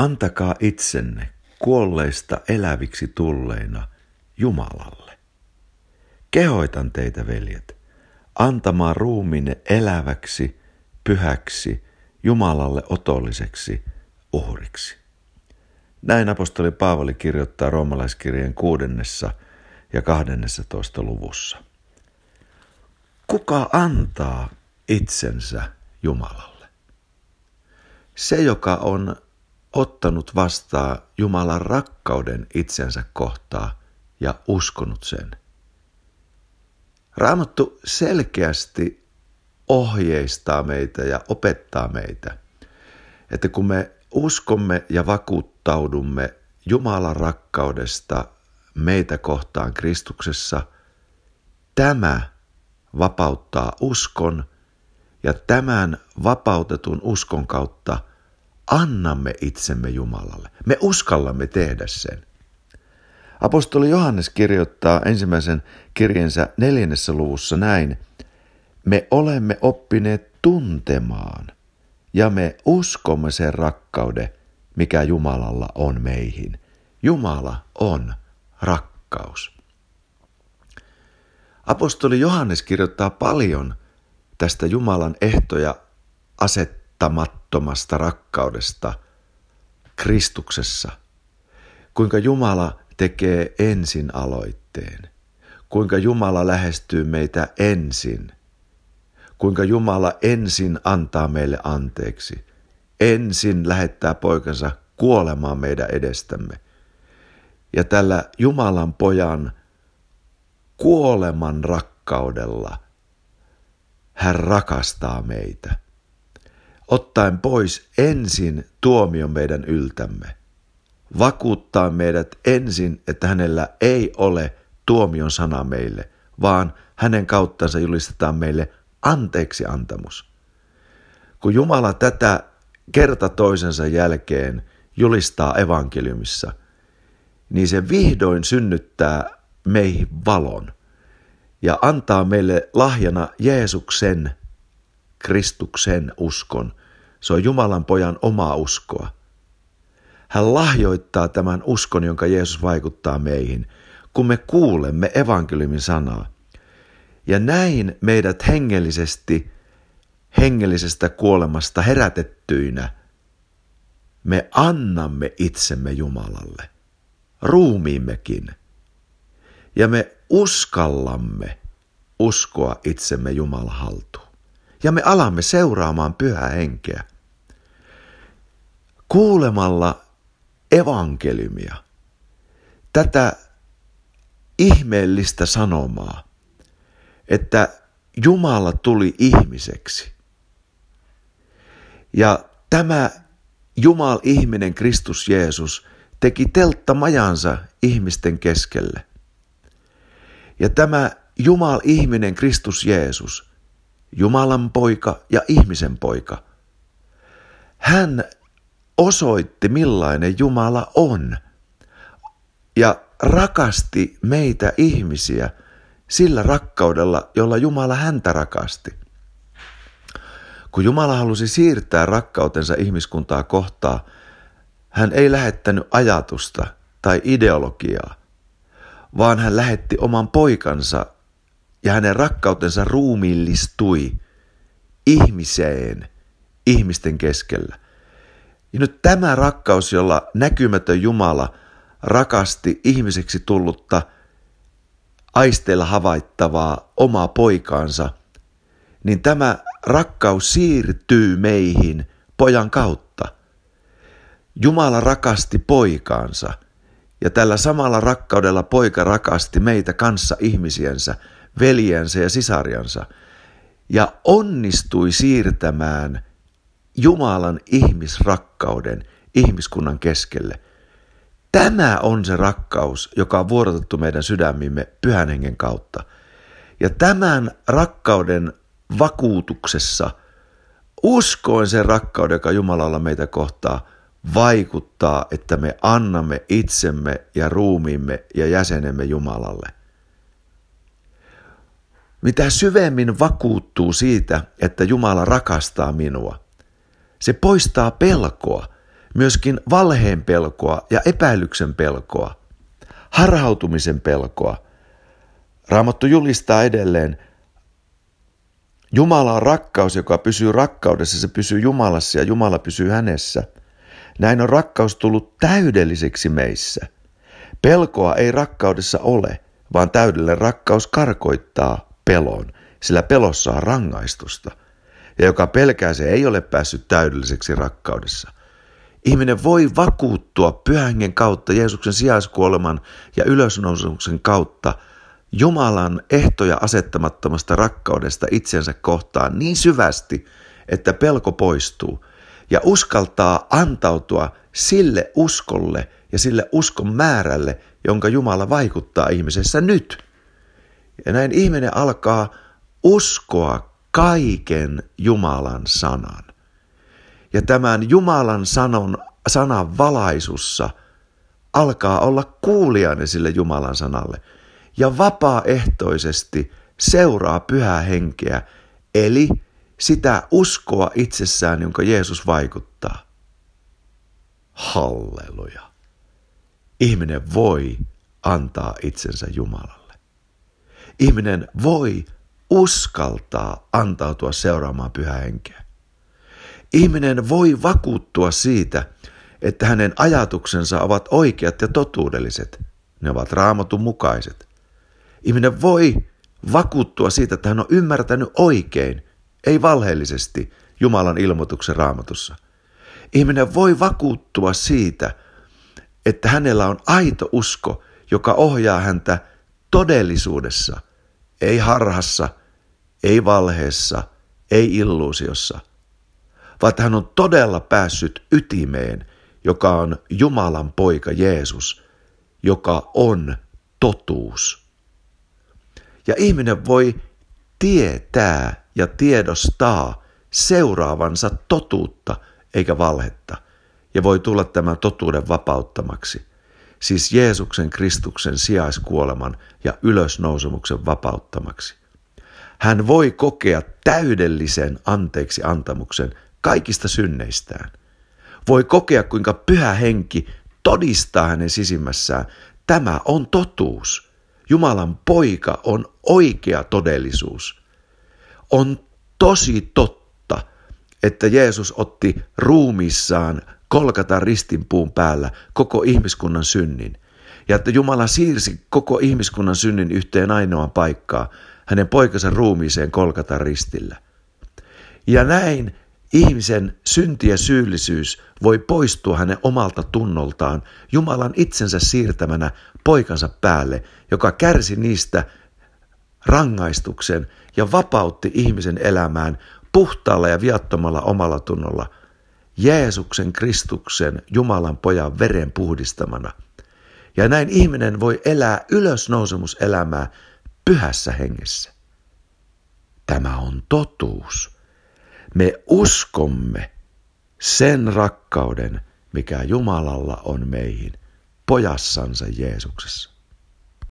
Antakaa itsenne kuolleista eläviksi tulleina Jumalalle. Kehoitan teitä, veljet, antamaan ruumiinne eläväksi, pyhäksi, Jumalalle otolliseksi uhriksi. Näin apostoli Paavali kirjoittaa roomalaiskirjeen kuudennessa ja kahdennessa luvussa. Kuka antaa itsensä Jumalalle? Se, joka on ottanut vastaan Jumalan rakkauden itsensä kohtaa ja uskonut sen. Raamattu selkeästi ohjeistaa meitä ja opettaa meitä, että kun me uskomme ja vakuuttaudumme Jumalan rakkaudesta meitä kohtaan Kristuksessa, tämä vapauttaa uskon ja tämän vapautetun uskon kautta annamme itsemme Jumalalle. Me uskallamme tehdä sen. Apostoli Johannes kirjoittaa ensimmäisen kirjensä neljännessä luvussa näin. Me olemme oppineet tuntemaan ja me uskomme sen rakkauden, mikä Jumalalla on meihin. Jumala on rakkaus. Apostoli Johannes kirjoittaa paljon tästä Jumalan ehtoja asettamattomasta rakkaudesta Kristuksessa. Kuinka Jumala tekee ensin aloitteen. Kuinka Jumala lähestyy meitä ensin. Kuinka Jumala ensin antaa meille anteeksi. Ensin lähettää poikansa kuolemaan meidän edestämme. Ja tällä Jumalan pojan kuoleman rakkaudella hän rakastaa meitä. Ottaen pois ensin tuomion meidän yltämme vakuuttaa meidät ensin, että hänellä ei ole tuomion sana meille, vaan hänen kauttansa julistetaan meille anteeksi antamus. Kun Jumala tätä kerta toisensa jälkeen julistaa evankeliumissa, niin se vihdoin synnyttää meihin valon ja antaa meille lahjana Jeesuksen, Kristuksen uskon. Se on Jumalan pojan omaa uskoa. Hän lahjoittaa tämän uskon, jonka Jeesus vaikuttaa meihin, kun me kuulemme evankeliumin sanaa. Ja näin meidät hengellisesti, hengellisestä kuolemasta herätettyinä, me annamme itsemme Jumalalle, ruumiimmekin. Ja me uskallamme uskoa itsemme Jumala haltuun. Ja me alamme seuraamaan pyhää henkeä. Kuulemalla evankeliumia, tätä ihmeellistä sanomaa, että Jumala tuli ihmiseksi. Ja tämä Jumal ihminen Kristus Jeesus teki telttamajansa ihmisten keskelle. Ja tämä Jumal ihminen Kristus Jeesus, Jumalan poika ja ihmisen poika, hän osoitti millainen Jumala on ja rakasti meitä ihmisiä sillä rakkaudella, jolla Jumala häntä rakasti. Kun Jumala halusi siirtää rakkautensa ihmiskuntaa kohtaa, hän ei lähettänyt ajatusta tai ideologiaa, vaan hän lähetti oman poikansa ja hänen rakkautensa ruumiillistui ihmiseen ihmisten keskellä – ja nyt tämä rakkaus, jolla näkymätön Jumala rakasti ihmiseksi tullutta aisteilla havaittavaa omaa poikaansa, niin tämä rakkaus siirtyy meihin pojan kautta. Jumala rakasti poikaansa ja tällä samalla rakkaudella poika rakasti meitä kanssa ihmisiensä, veljensä ja sisarjansa ja onnistui siirtämään – Jumalan ihmisrakkauden ihmiskunnan keskelle. Tämä on se rakkaus, joka on vuorotettu meidän sydämimme pyhän hengen kautta. Ja tämän rakkauden vakuutuksessa, uskoen sen rakkauden, joka Jumalalla meitä kohtaa, vaikuttaa, että me annamme itsemme ja ruumiimme ja jäsenemme Jumalalle. Mitä syvemmin vakuuttuu siitä, että Jumala rakastaa minua – se poistaa pelkoa. myöskin valheen pelkoa ja epäilyksen pelkoa, harhautumisen pelkoa. Raamattu julistaa edelleen, Jumala on rakkaus, joka pysyy rakkaudessa, se pysyy Jumalassa ja Jumala pysyy hänessä. Näin on rakkaus tullut täydelliseksi meissä. Pelkoa ei rakkaudessa ole, vaan täydellinen rakkaus karkoittaa pelon, sillä pelossa on rangaistusta. Ja joka pelkää, se ei ole päässyt täydelliseksi rakkaudessa. Ihminen voi vakuuttua pyhängen kautta, Jeesuksen sijaiskuoleman ja ylösnousemuksen kautta Jumalan ehtoja asettamattomasta rakkaudesta itsensä kohtaan niin syvästi, että pelko poistuu ja uskaltaa antautua sille uskolle ja sille uskon määrälle, jonka Jumala vaikuttaa ihmisessä nyt. Ja näin ihminen alkaa uskoa kaiken Jumalan sanan. Ja tämän Jumalan sanon, sanan valaisussa alkaa olla kuulijainen sille Jumalan sanalle ja vapaaehtoisesti seuraa pyhää henkeä, eli sitä uskoa itsessään, jonka Jeesus vaikuttaa. Halleluja. Ihminen voi antaa itsensä Jumalalle. Ihminen voi uskaltaa antautua seuraamaan pyhää henkeä. Ihminen voi vakuuttua siitä, että hänen ajatuksensa ovat oikeat ja totuudelliset. Ne ovat raamatun mukaiset. Ihminen voi vakuuttua siitä, että hän on ymmärtänyt oikein, ei valheellisesti, Jumalan ilmoituksen raamatussa. Ihminen voi vakuuttua siitä, että hänellä on aito usko, joka ohjaa häntä todellisuudessa, ei harhassa, ei valheessa, ei illuusiossa – vaan hän on todella päässyt ytimeen, joka on Jumalan poika Jeesus, joka on totuus. Ja ihminen voi tietää ja tiedostaa seuraavansa totuutta eikä valhetta, ja voi tulla tämän totuuden vapauttamaksi, siis Jeesuksen Kristuksen sijaiskuoleman ja ylösnousemuksen vapauttamaksi. Hän voi kokea täydellisen anteeksi antamuksen kaikista synneistään. Voi kokea, kuinka pyhä henki todistaa hänen sisimmässään, tämä on totuus. Jumalan poika on oikea todellisuus. On tosi totta, että Jeesus otti ruumissaan kolkata ristinpuun päällä koko ihmiskunnan synnin. Ja että Jumala siirsi koko ihmiskunnan synnin yhteen ainoaan paikkaan, hänen poikansa ruumiiseen kolkata ristillä. Ja näin Ihmisen synti ja syyllisyys voi poistua hänen omalta tunnoltaan Jumalan itsensä siirtämänä poikansa päälle, joka kärsi niistä rangaistuksen ja vapautti ihmisen elämään puhtaalla ja viattomalla omalla tunnolla, Jeesuksen Kristuksen Jumalan pojan veren puhdistamana. Ja näin ihminen voi elää ylösnousemuselämää pyhässä hengessä. Tämä on totuus. Me uskomme sen rakkauden, mikä Jumalalla on meihin, pojassansa Jeesuksessa.